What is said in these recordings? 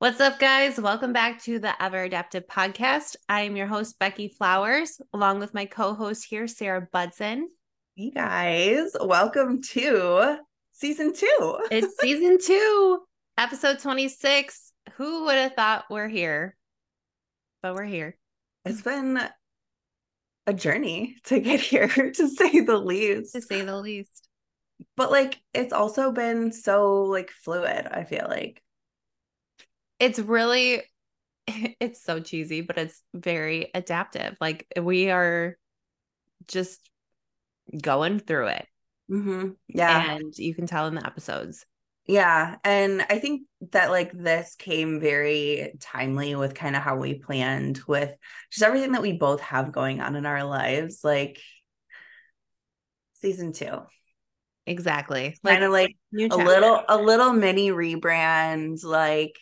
What's up, guys? Welcome back to the Ever Adaptive Podcast. I am your host, Beckie Flowers, along with my co host here, Sarah Budson. Hey, guys. Welcome to season two. It's season two, episode 26. Who would have thought we're here? But we're here. It's been a journey to get here, to say the least. To say the least. But like, it's also been so like fluid, I feel like it's really it's so cheesy, but it's very adaptive. Like we are just going through it. Mm-hmm. Yeah. And you can tell in the episodes. Yeah. And I think that like this came very timely with kind of how we planned with just everything that we both have going on in our lives. Like season two. Exactly. Kind of like a little a little mini rebrand, like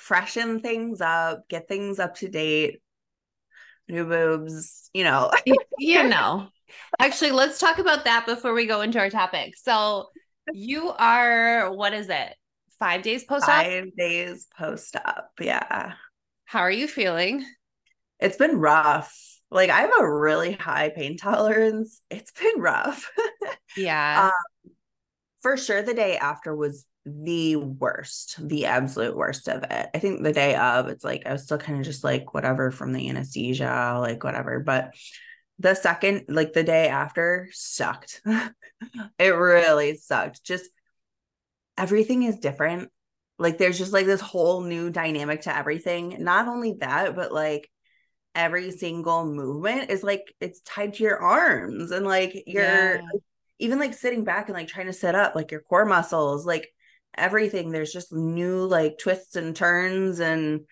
freshen things up, get things up to date, new boobs, you know. you know. Actually, let's talk about that before we go into our topic. So, you are what is it? 5 days post op? 5 days post op. Yeah. How are you feeling? It's been rough. Like I have a really high pain tolerance. It's been rough. yeah. Um, for sure the day after was the worst, the absolute worst of it. I think the day of, it's like I was still kind of just like whatever from the anesthesia, like whatever. But the second, like the day after, sucked. it really sucked. Just everything is different. Like there's just like this whole new dynamic to everything. Not only that, but like every single movement is like it's tied to your arms and like you're yeah. even like sitting back and like trying to sit up, like your core muscles, like everything. There's just new like twists and turns and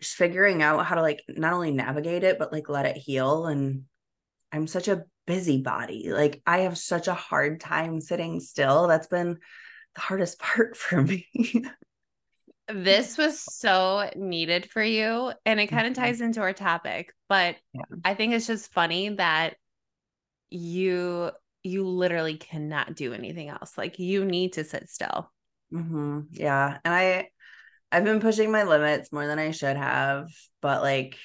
just figuring out how to like not only navigate it but like let it heal. And i'm such a busybody. Like i have such a hard time sitting still. That's been the hardest part for me. This was so needed for you and it kind of mm-hmm. ties into our topic but yeah. i think it's just funny that you you literally cannot do anything else. Like you need to sit still. Mm-hmm. Yeah. And I, I've been pushing my limits more than I should have, but like,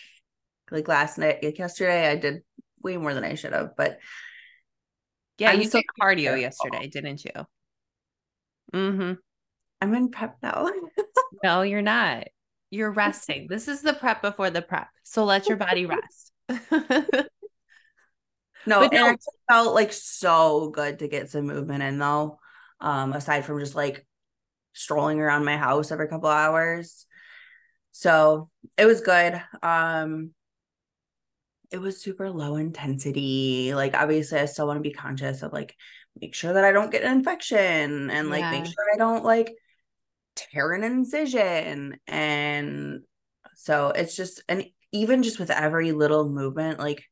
like last night, like yesterday, I did way more than I should have. But yeah, I'm you did cardio yesterday, didn't you? Mm-hmm. I'm in prep now. no, you're not. You're resting. This is the prep before the prep. So let your body rest. No, but no. it felt like so good to get some movement in though. Um, aside from just like strolling around my house every couple hours. So it was good. Um it was super low intensity. Like obviously I still want to be conscious of like make sure that I don't get an infection and like yeah. make sure I don't like tear an incision. And so it's just and even just with every little movement, like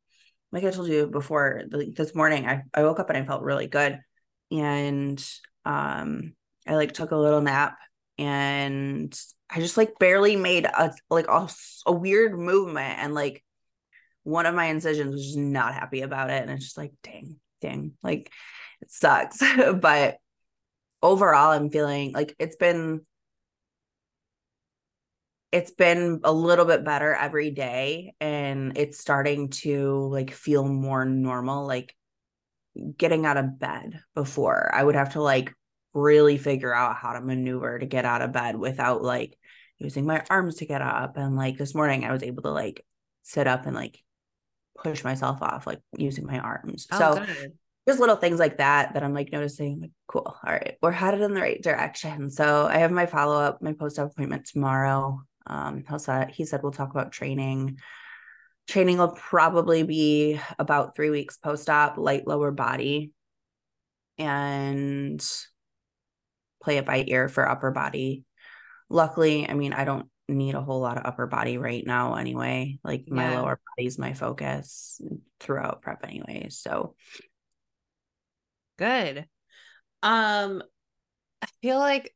like I told you before, this morning I, I woke up and I felt really good. And um I like took a little nap and I just like barely made a like a, a weird movement and like one of my incisions was just not happy about it. And it's just like, dang, dang, like it sucks. but overall, I'm feeling like it's been it's been a little bit better every day and it's starting to like feel more normal like getting out of bed before. I would have to like really figure out how to maneuver to get out of bed without like using my arms to get up and like this morning i was able to like sit up and like push myself off like using my arms. Oh, so good. there's little things like that that i'm like noticing like cool all right we're headed in the right direction. So i have my follow-up my post-op appointment tomorrow um, he said we'll talk about training. Training will probably be about three weeks post op, light lower body, and play it by ear for upper body. Luckily, I mean, I don't need a whole lot of upper body right now anyway. Like my yeah. lower body's my focus throughout prep anyway. So good. Um I feel like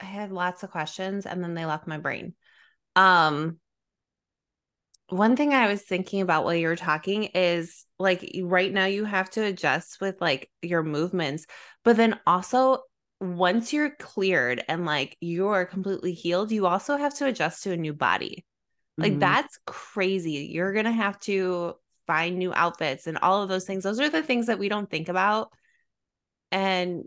I had lots of questions and then they left my brain. Um, one thing I was thinking about while you were talking is like right now you have to adjust with like your movements, but then also once you're cleared and like you're completely healed, you also have to adjust to a new body. Like Mhm. that's crazy. You're going to have to find new outfits and all of those things. Those are the things that we don't think about. And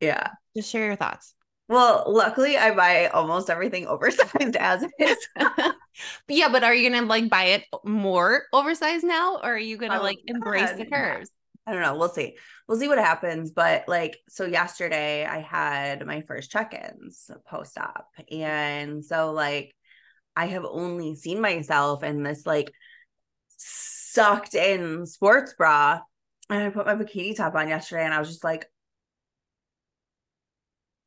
yeah. just share your thoughts. Well, luckily I buy almost everything oversized as is. yeah, but are you gonna like buy it more oversized now, or are you gonna Oh, like embrace God, the curves? I don't know. We'll see. We'll see what happens. But like, so yesterday I had my first check-ins post op. And so like I have only seen myself in this like sucked in sports bra. And I put my bikini top on yesterday and I was just like,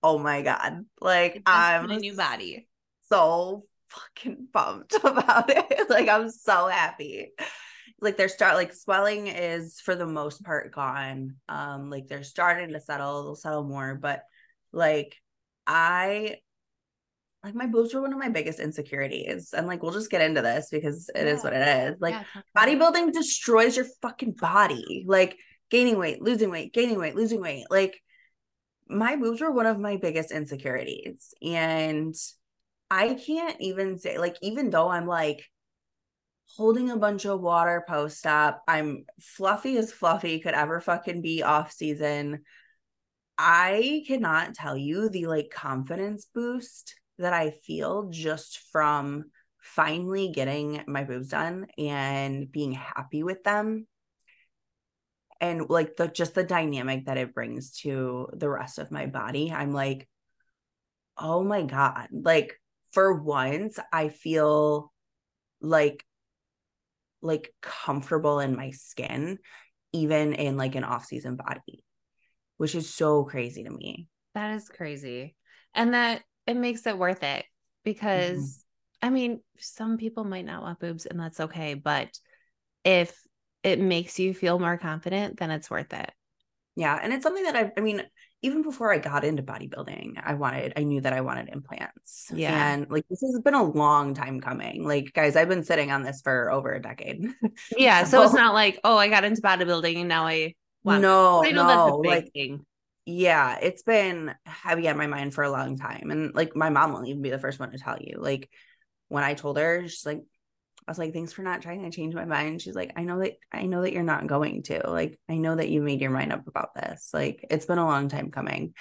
oh my God. Like I'm a new body. so fucking pumped about it. like I'm so happy. Like they're start like swelling is for the most part gone. Um, like they're starting to settle, they'll settle more, but like I like my boobs were one of my biggest insecurities. And like we'll just get into this because it is Yeah. what it is. Like Yeah, talk about it. bodybuilding destroys your fucking body. Like gaining weight, losing weight, gaining weight, losing weight. Like my boobs were one of my biggest insecurities. And I can't even say, like, even though I'm like holding a bunch of water post up, I'm fluffy as fluffy could ever fucking be off season. I cannot tell you the like confidence boost that I feel just from finally getting my boobs done and being happy with them and like the just the dynamic that it brings to the rest of my body i'm like oh my god like for once i feel like like comfortable in my skin even in like an off-season body which is so crazy to me That is crazy. And that it makes it worth it mm-hmm. because I mean, some people might not want boobs and that's okay, but if it makes you feel more confident, then it's worth it. yeah and it's something that i i mean even before i got into bodybuilding i wanted i knew that i wanted implants Yeah. and like this has been a long time coming like guys i've been sitting on this for over a decade Yeah. So, it's not like, oh, I got into bodybuilding and now I want no I know that's a no big like thing. yeah it's been heavy on my mind for a long time and like my mom won't even be the first one to tell you like when i told her she's like i was like thanks for not trying to change my mind. She's like i know that i know that you're not going to. Like i know that you made your mind up about this. Like it's been a long time coming.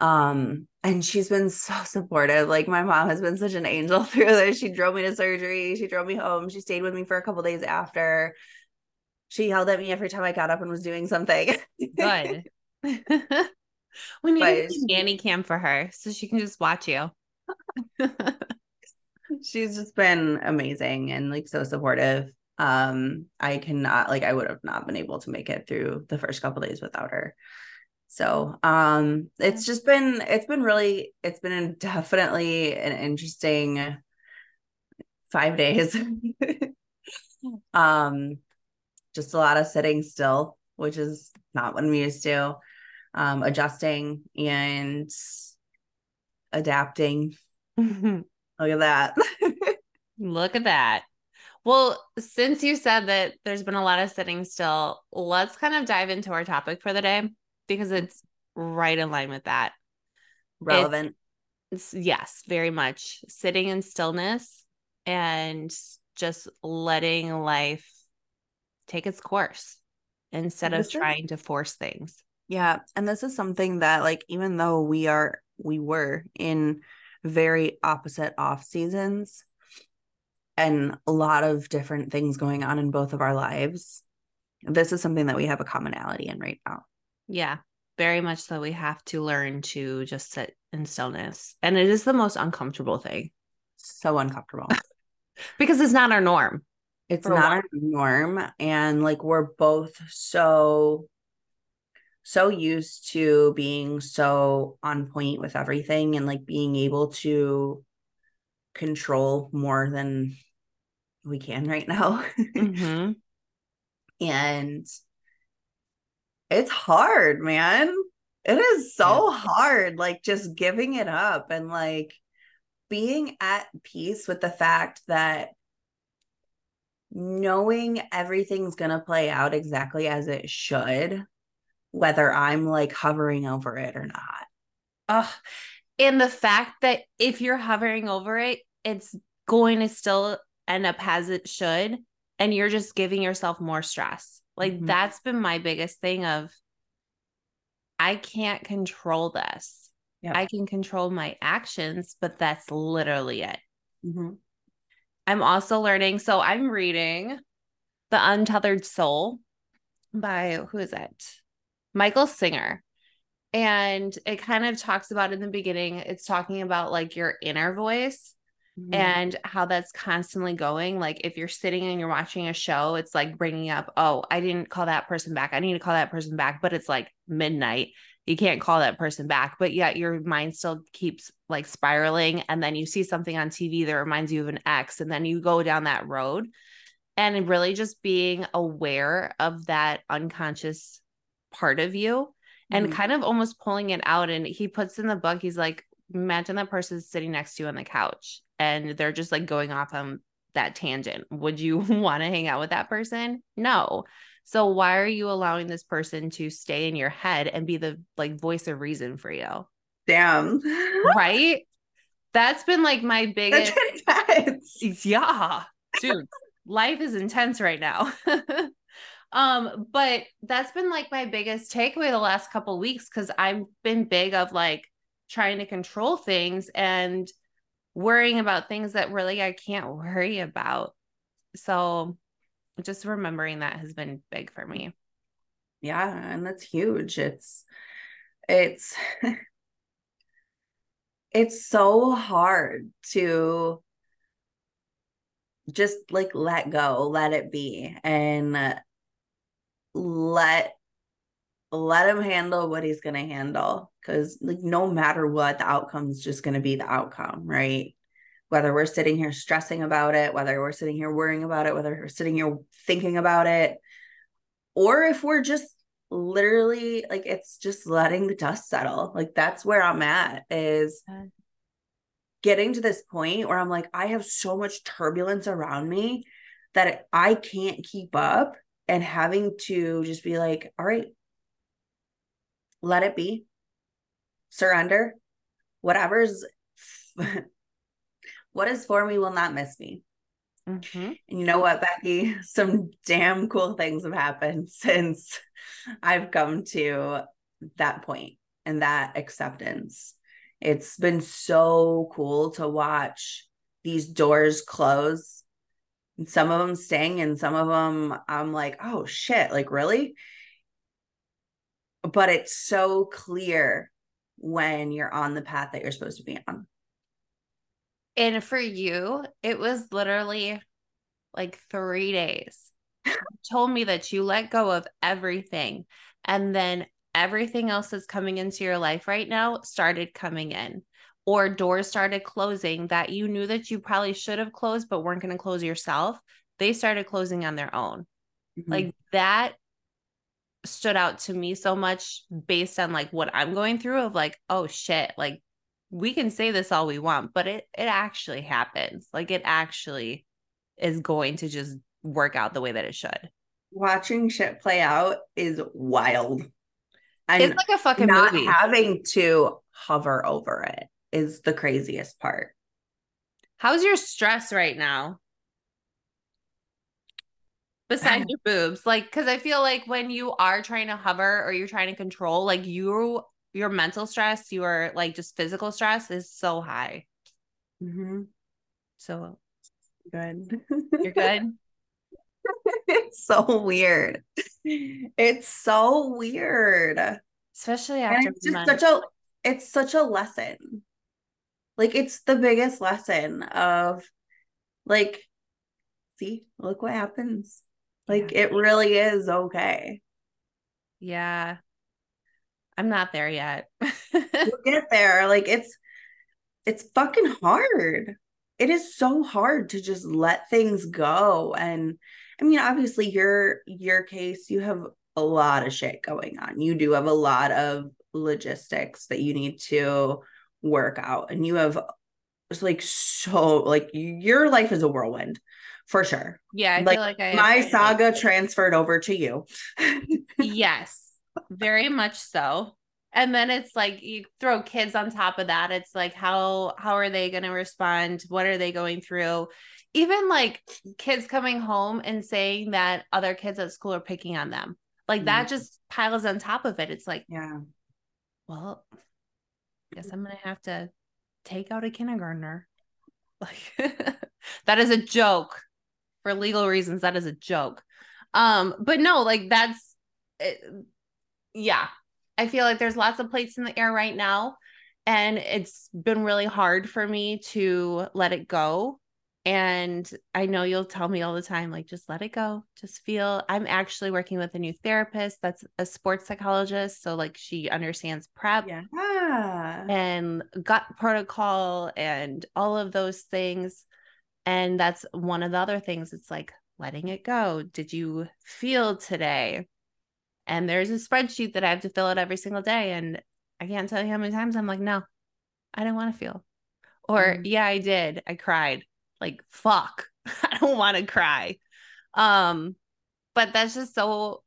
Um and she's been so supportive. Like my mom has been such an angel through this. She drove me to surgery. She drove me home. She stayed with me for a couple days after. She yelled at me every time i got up and was doing something. Good. we need But a she- nanny cam for her so she can just watch you. She's just been amazing and like so supportive. Um i cannot like i would have not been able to make it through the first couple days without her. So um it's just been it's been really it's been definitely an interesting five days. Um just a lot of sitting still which is not what i'm used to. Um adjusting and adapting look at that Look at that. Well, since you said that there's been a lot of sitting still, let's kind of dive into our topic for the day because it's right in line with that. relevant It's, yes, very much sitting in stillness and just letting life take its course instead of trying to force things. Yeah, and this is something that like even though we are we were in very opposite off seasons and a lot of different things going on in both of our lives, this is something that we have a commonality in right now. Yeah, very much so. We have to learn to just sit in stillness. And it is the most uncomfortable thing So uncomfortable. because it's not our norm. It's not our norm and like we're both so so used to being so on point with everything and like being able to control more than we can right now. Mhm. and it's hard, man. It is so hard, like just giving it up and like being at peace with the fact that knowing everything's going to play out exactly as it should, whether I'm like hovering over it or not. Ugh. And the fact that if you're hovering over it, it's going to still end up as it should. And you're just giving yourself more stress. Like mm-hmm. that's been my biggest thing of I can't control this. Yep. I can control my actions, but that's literally it. Mm-hmm. I'm also learning. So I'm reading The Untethered Soul by who is it? Michael Singer. And it kind of talks about in the beginning, it's talking about like your inner voice mm-hmm. and how that's constantly going. Like if you're sitting and you're watching a show, it's like bringing up, oh, I didn't call that person back. I need to call that person back. But it's like midnight. You can't call that person back. But yet your mind still keeps like spiraling. And then you see something on TV that reminds you of an ex. And then you go down that road. And really just being aware of that unconscious part of you and mm-hmm. kind of almost pulling it out. And he puts in the book, he's like, imagine that person's sitting next to you on the couch and they're just like going off on that tangent. Would you want to hang out with that person? No. So why are you allowing this person to stay in your head and be the like voice of reason for you? Damn. right? That's been like my biggest Yeah. Dude, life is intense right now. Um, but that's been like my biggest takeaway the last couple weeks because I've been big of like trying to control things and worrying about things that really I can't worry about. So just remembering that has been big for me. Yeah, and that's huge. It's it's it's so hard to just like let go, let it be. And let let him handle what he's going to handle because like no matter what the outcome is just going to be the outcome right? Whether we're sitting here stressing about it whether we're sitting here worrying about it whether we're sitting here thinking about it or if we're just literally like it's just letting the dust settle. Like that's where i'm at is getting to this point where i'm like i have so much turbulence around me that i can't keep up and having to just be like, all right, let it be, surrender, whatever's what is for me will not miss me. Mm-hmm. And you know what, Beckie? Some damn cool things have happened since I've come to that point and that acceptance. It's been so cool to watch these doors close and some of them sting and some of them I'm like, oh shit, like really? But it's so clear when you're on the path that you're supposed to be on. And for you, it was literally like three days. you told me that you let go of everything. And then everything else that's coming into your life right now started coming in or doors started closing that you knew that you probably should have closed but weren't going to close yourself they started closing on their own. Mm-hmm. like that stood out to me so much based on like what i'm going through of like oh shit like we can say this all we want but it it actually happens. Like it actually is going to just work out the way that it should. Watching shit play out is wild. And it's like a fucking not movie. having to hover over it is the craziest part. How's your stress right now? Besides your boobs, like, because I feel like when you are trying to hover or you're trying to control, like you, your mental stress, your like just physical stress is so high. Mm-hmm. So good. You're good. it's so weird. It's so weird. Especially after and it's just such a it's such a lesson. Like it's the biggest lesson of like, see, look what happens. Like yeah. it really is okay. Yeah. I'm not there yet. You'll get there. Like it's it's fucking hard. It is so hard to just let things go. And I mean, obviously your your case, you have a lot of shit going on. You do have a lot of logistics that you need to work out and you have it's like so like your life is a whirlwind for sure. Yeah, I like, feel like I my saga transferred over to you. yes, very much so. and then it's like you throw kids on top of that it's like how how are they going to respond what are they going through even like kids coming home and saying that other kids at school are picking on them like mm-hmm. that just piles on top of it it's like yeah well guess i'm gonna have to take out a kindergartner like that is a joke for legal reasons that is a joke um but no like that's it, yeah I feel like there's lots of plates in the air right now. And it's been really hard for me to let it go. And I know you'll tell me all the time, like, just let it go. Just feel. I'm actually working with a new therapist that's a sports psychologist. So, like, she understands prep yeah. and gut protocol and all of those things. And that's one of the other things. It's like letting it go. Did you feel today? And there's a spreadsheet that I have to fill out every single day. And I can't tell you how many times I'm like, no, I don't want to feel. Or, mm-hmm. yeah, I did. I cried. Like, fuck, I don't want to cry. Um, but that's just so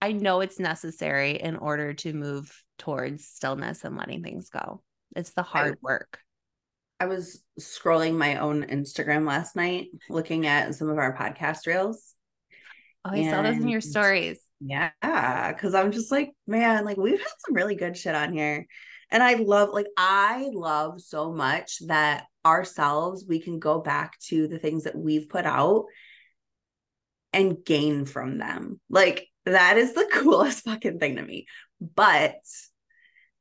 I know it's necessary in order to move towards stillness and letting things go. It's the hard work. I was scrolling my own Instagram last night looking at some of our podcast reels. Oh, I saw those in your stories. Yeah, because I'm just like, man, like we've had some really good shit on here. And I love, like, I love so much that ourselves, we can go back to the things that we've put out and gain from them. Like, that is the coolest fucking thing to me. But,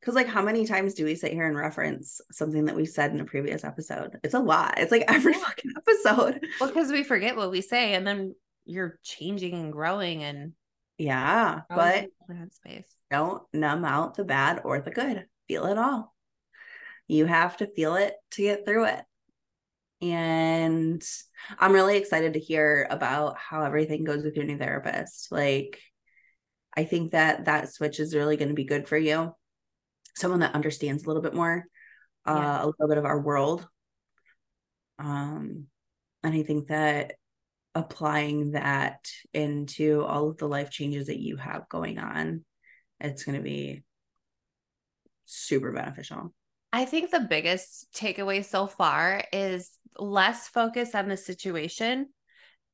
because, like, how many times do we sit here and reference something that we said in a previous episode? It's a lot. It's like every fucking episode. Well, because we forget what we say and then you're changing and growing and yeah, but space. Don't numb out the bad or the good. Feel it all. You have to feel it to get through it. And I'm really excited to hear about how everything goes with your new therapist. Like, I think that that switch is really going to be good for you. Someone that understands a little bit more, uh, yeah. a little bit of our world. Um, and I think that applying that into all of the life changes that you have going on, it's going to be super beneficial. I think the biggest takeaway so far is less focus on the situation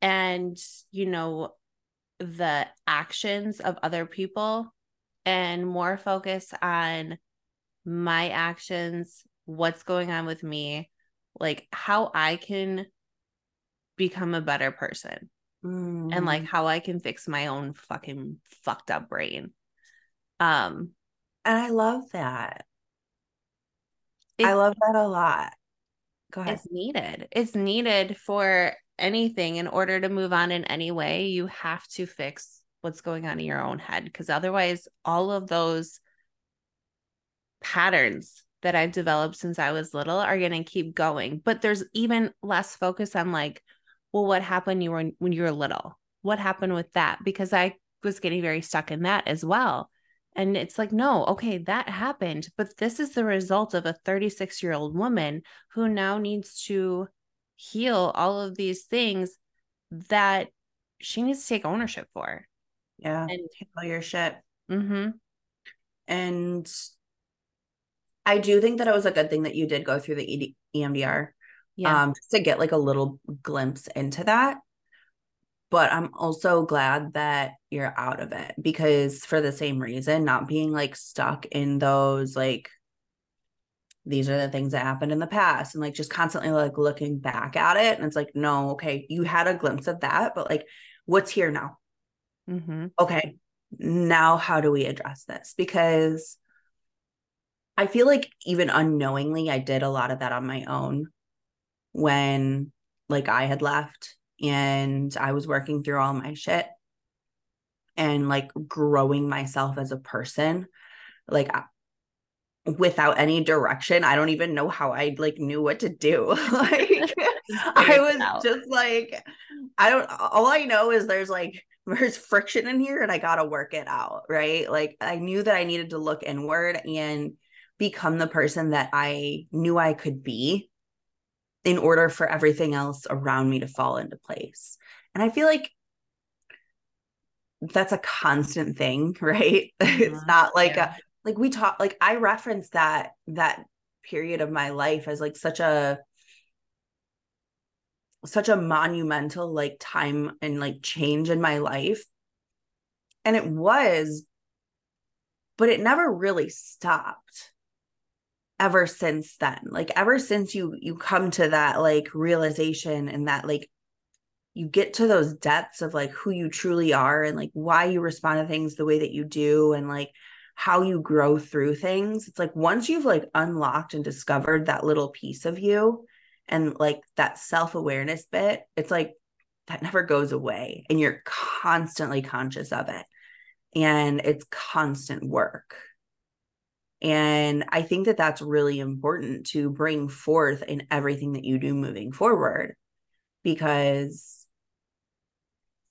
and, you know, the actions of other people and more focus on my actions, what's going on with me, like how I can become a better person mm. and like mm. how I can fix my own fucking fucked up brain. Um and I love that. I love that a lot. Go ahead. It's needed. It's needed for anything in order to move on in any way. You have to fix what's going on in your own head because otherwise all of those patterns that I've developed since I was little are going to keep going. But there's even less focus on like well, what happened you were when you were little? What happened with that? Because I was getting very stuck in that as well. And it's like, no, okay, that happened, but this is the result of a 36 year old woman who now needs to heal all of these things that she needs to take ownership for. Yeah. And heal your shit. Mm-hmm. And I do think that it was a good thing that you did go through the EMDR yeah. um, just to get like a little glimpse into that. But I'm also glad that you're out of it because for the same reason, not being like stuck in those like these are the things that happened in the past and like just constantly like looking back at it and it's like no okay you had a glimpse of that but like what's here now? Mm-hmm. okay now how do we address this? Because i feel like even unknowingly i did a lot of that on my own when like I had left and I was working through all my shit and like growing myself as a person like without any direction. I don't even know how i like knew what to do. Like i was just like i don't all i know is there's like there's friction in here and i gotta work it out right? Like i knew that i needed to look inward and become the person that i knew i could be in order for everything else around me to fall into place. And I feel like that's a constant thing, right? Mm-hmm. it's not like yeah. a like we talk like I reference that that period of my life as like such a such a monumental like time and like change in my life. And it was, but it never really stopped ever since then. Like ever since you you come to that like realization and that like you get to those depths of like who you truly are and like why you respond to things the way that you do and like how you grow through things. It's like once you've like unlocked and discovered that little piece of you and like that self-awareness bit, it's like that never goes away and you're constantly conscious of it. And it's constant work. And I think that that's really important to bring forth in everything that you do moving forward because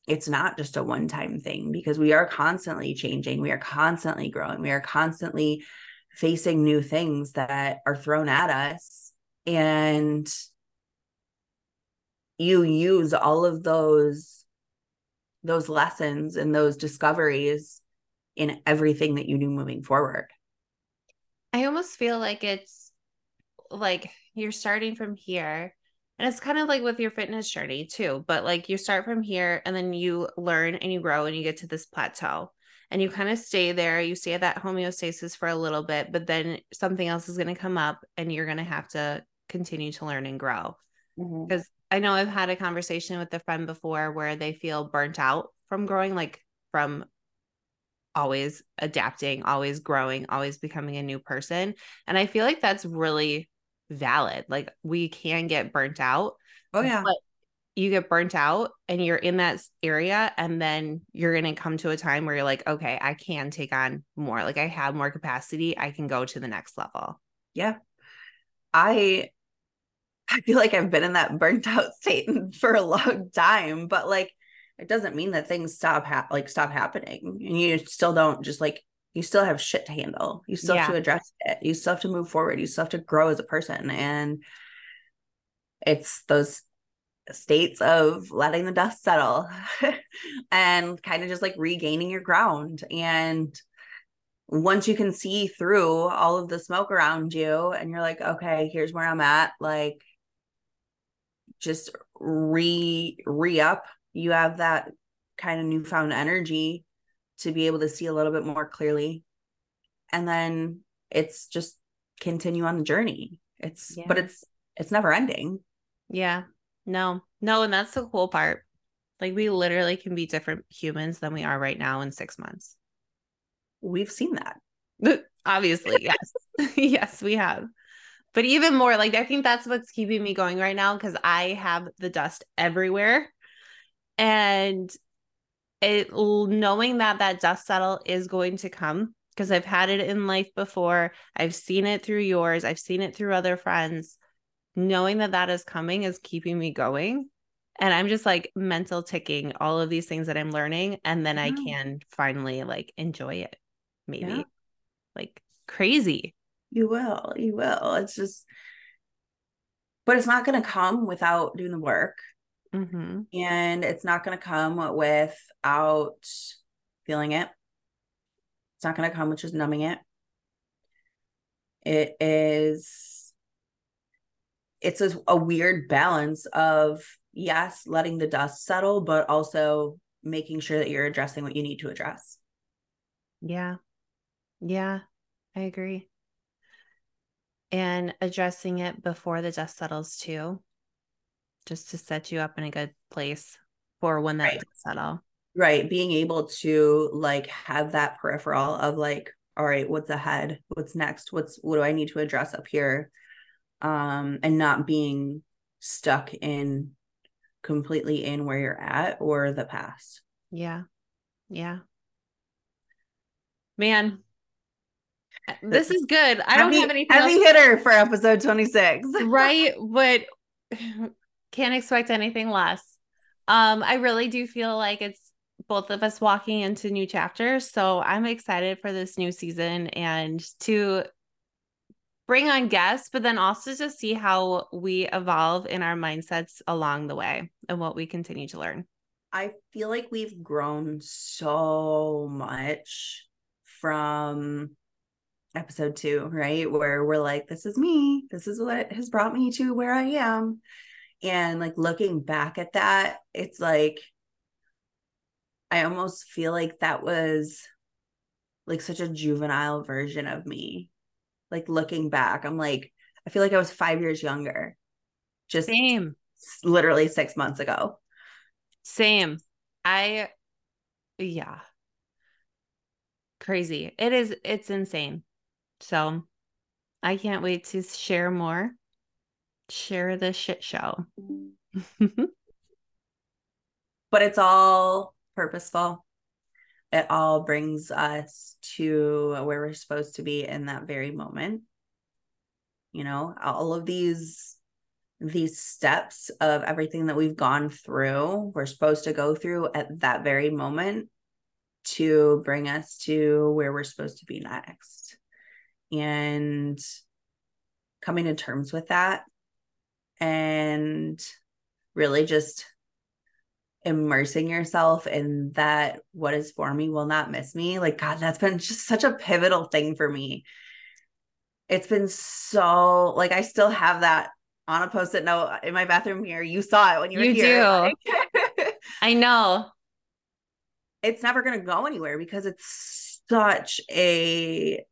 it's not just a one time thing because we are constantly changing, we are constantly growing, we are constantly facing new things that are thrown at us. And you use all of those those lessons and those discoveries in everything that you do moving forward. I almost feel like it's like you're starting from here and it's kind of like with your fitness journey too, but like you start from here and then you learn and you grow and you get to this plateau and you kind of stay there. You stay at that homeostasis for a little bit, but then something else is going to come up and you're going to have to continue to learn and grow. Because mm-hmm. I know I've had a conversation with a friend before where they feel burnt out from growing, like from always adapting, always growing, always becoming a new person. And I feel like that's really valid. Like we can get burnt out. Oh yeah. But you get burnt out and you're in that area and then you're going to come to a time where you're like, okay, I can take on more. Like I have more capacity. I can go to the next level. Yeah. I I feel like I've been in that burnt out state for a long time, but like it doesn't mean that things stop ha- like stop happening and you still don't just like you still have shit to handle. You still yeah. have to address it. You still have to move forward. You still have to grow as a person. And it's those states of letting the dust settle and kind of just like regaining your ground. And once you can see through all of the smoke around you and you're like, okay, here's where I'm at, like just re re up. You have that kind of newfound energy to be able to see a little bit more clearly. And then it's just continue on the journey. It's yeah. but it's it's never ending. Yeah. No no and that's the cool part. Like we literally can be different humans than we are right now in six months. We've seen that. Obviously yes. Yes we have. But even more like i think that's what's keeping me going right now because i have the dust everywhere and it knowing that that dust settle is going to come because I've had it in life before. I've seen it through yours. I've seen it through other friends. Knowing that that is coming is keeping me going. And I'm just like mental ticking all of these things that I'm learning. And then I can finally like enjoy it, maybe yeah. like crazy. You will. You will. It's just, but it's not going to come without doing the work. Mm-hmm. And it's not going to come without feeling it. It's not going to come with just numbing it. It is, it's a, a weird balance of, yes, letting the dust settle, but also making sure that you're addressing what you need to address. Yeah. Yeah, I agree. And addressing it before the dust settles too just to set you up in a good place for when that right. settle. Right. Being able to like have that peripheral of like, all right, what's ahead? What's next? What's what do I need to address up here? Um, and not being stuck in completely in where you're at or the past. Yeah. Yeah. Man, this is good. I don't have anything. Heavy else. hitter for episode 26. right. But can't expect anything less. Um, I really do feel like it's both of us walking into new chapters. So I'm excited for this new season and to bring on guests, but then also to see how we evolve in our mindsets along the way and what we continue to learn. I feel like we've grown so much from episode two, right? Where we're like, this is me. This is what has brought me to where I am. And like looking back at that, it's like, I almost feel like that was like such a juvenile version of me. Like looking back, I'm like, I feel like I was five years younger. Just same. Literally six months ago. Same. I, yeah. Crazy. It is, it's insane. So I can't wait to share more. Share the shit show. but it's all purposeful. It all brings us to where we're supposed to be in that very moment. You know, all of these these steps of everything that we've gone through, we're supposed to go through at that very moment to bring us to where we're supposed to be next. And coming to terms with that and really just immersing yourself in that what is for me will not miss me. Like, God, that's been just such a pivotal thing for me. It's been so like I still have that on a post-it note in my bathroom mirror. You saw it when you were you here. Do. I know. It's never gonna go anywhere because it's such a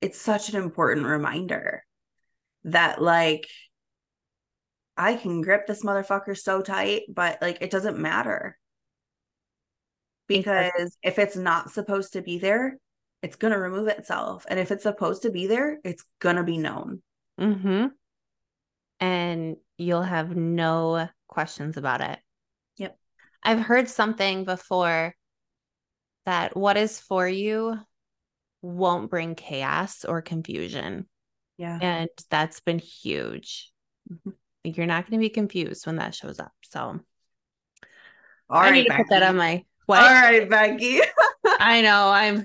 it's such an important reminder that like I can grip this motherfucker so tight, but like it doesn't matter. Because if it's not supposed to be there, it's going to remove itself. And if it's supposed to be there, it's going to be known. Mm-hmm. And you'll have no questions about it. Yep. I've heard something before that what is for you won't bring chaos or confusion. Yeah. And that's been huge. Mm-hmm. You're not going to be confused when that shows up. So, all I right, need to Beckie. put that on my. What? All right, Beckie. I know. I'm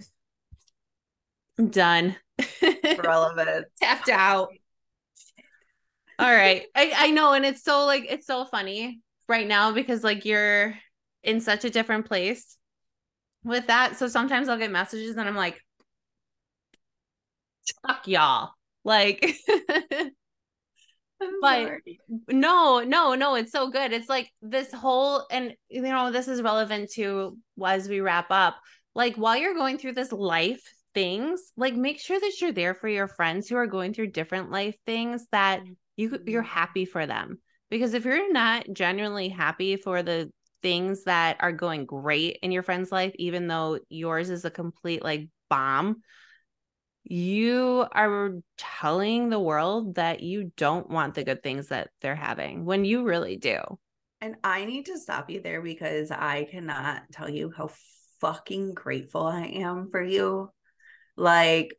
done. Relevant. Tapped out. All right. I, I know. And it's so like, it's so funny right now because like you're in such a different place with that. So sometimes I'll get messages and I'm like, fuck y'all. Like, but sorry. no, no, no, it's so good. It's like this whole, and you know, this is relevant to as we wrap up. Like while you're going through this life things, like make sure that you're there for your friends who are going through different life things that you you're mm-hmm. happy for them. Because if you're not genuinely happy for the things that are going great in your friend's life, even though yours is a complete like bomb, you are telling the world that you don't want the good things that they're having when you really do. And I need to stop you there because I cannot tell you how fucking grateful I am for you. Like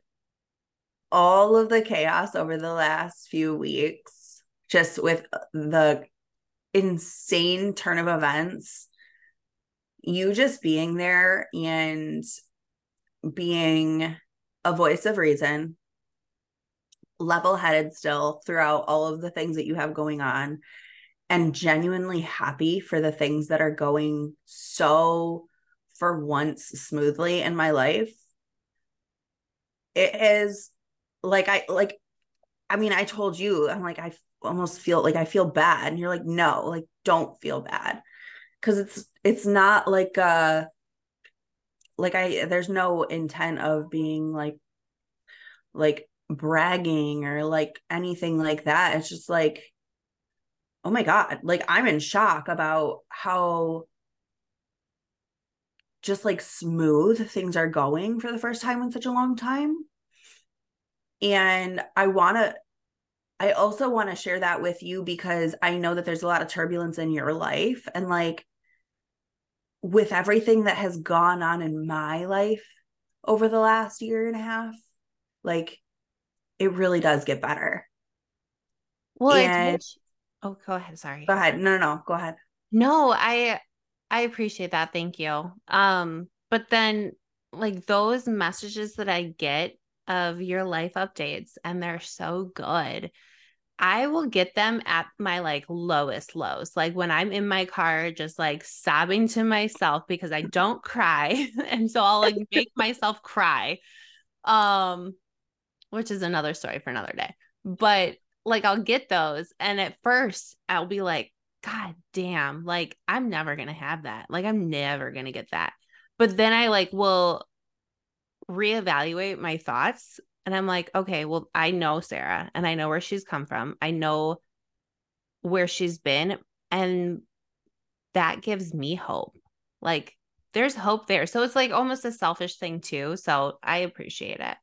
all of the chaos over the last few weeks, just with the insane turn of events, you just being there and being a voice of reason, level headed still throughout all of the things that you have going on, and genuinely happy for the things that are going so for once smoothly in my life. It is like I like I mean, I told you, I'm like, I almost feel like I feel bad. And you're like, no, like, don't feel bad. Cause it's, it's not like, uh, like I there's no intent of being like like bragging or like anything like that. It's just like oh my god, like I'm in shock about how just like smooth things are going for the first time in such a long time. And I want to I also want to share that with you because I know that there's a lot of turbulence in your life and like with everything that has gone on in my life over the last year and a half, like it really does get better. Well, and, oh, go ahead. Sorry. Go ahead. No, no, no. Go ahead. No, I I appreciate that. Thank you. Um, but then like those messages that I get of your life updates, and they're so good. I will get them at my like lowest lows. Like when I'm in my car, just like sobbing to myself because I don't cry. and so I'll like make myself cry. Um, which is another story for another day. But like I'll get those and at first I'll be like god damn, like I'm never going to have that. Like I'm never going to get that. But then I like will reevaluate my thoughts and I'm like, okay, well, I know Sarah and I know where she's come from. I know where she's been and that gives me hope. Like there's hope there. So it's like almost a selfish thing too. So I appreciate it.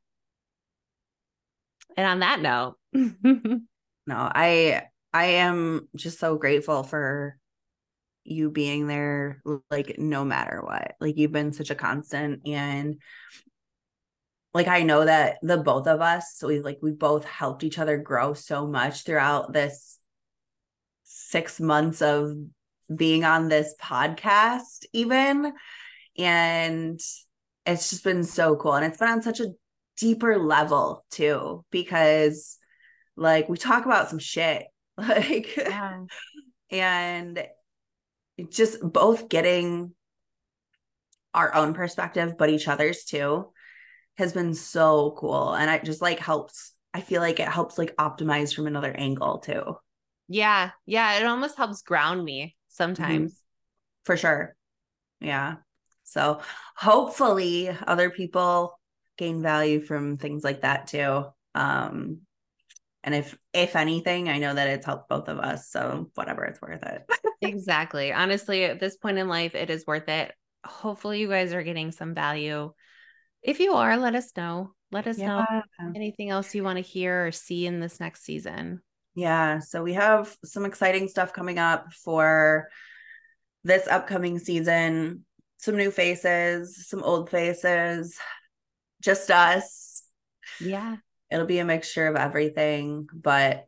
And on that note, no, I I am just so grateful for you being there like no matter what. Like you've been such a constant and like I know that the both of us, so we like we both helped each other grow so much throughout this six months of being on this podcast, even. And it's just been so cool. And it's been on such a deeper level too, because like we talk about some shit. Like yeah. and just both getting our own perspective, but each other's too has been so cool. And it just like helps. I feel like it helps like optimize from another angle too. Yeah. Yeah. It almost helps ground me mm-hmm. sometimes. Mm-hmm. For sure. Yeah. So hopefully other people gain value from things like that too. Um and if if anything, I know that it's helped both of us. So whatever, it's worth it. exactly. Honestly, at this point in life, it is worth it. Hopefully you guys are getting some value if you are, let us know. Let us yeah. know anything else you want to hear or see in this next season. Yeah. So we have some exciting stuff coming up for this upcoming season. Some new faces, some old faces, just us. Yeah. It'll be a mixture of everything, but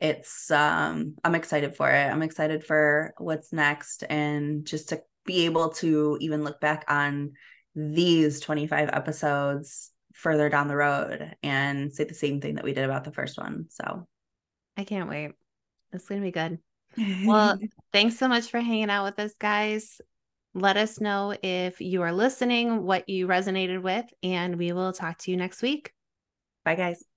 it's um I'm excited for it. I'm excited for what's next and just to be able to even look back on these 25 episodes further down the road and say the same thing that we did about the first one. So I can't wait. It's going to be good. Well, thanks so much for hanging out with us, guys. Let us know if you are listening, what you resonated with, and we will talk to you next week. Bye, guys.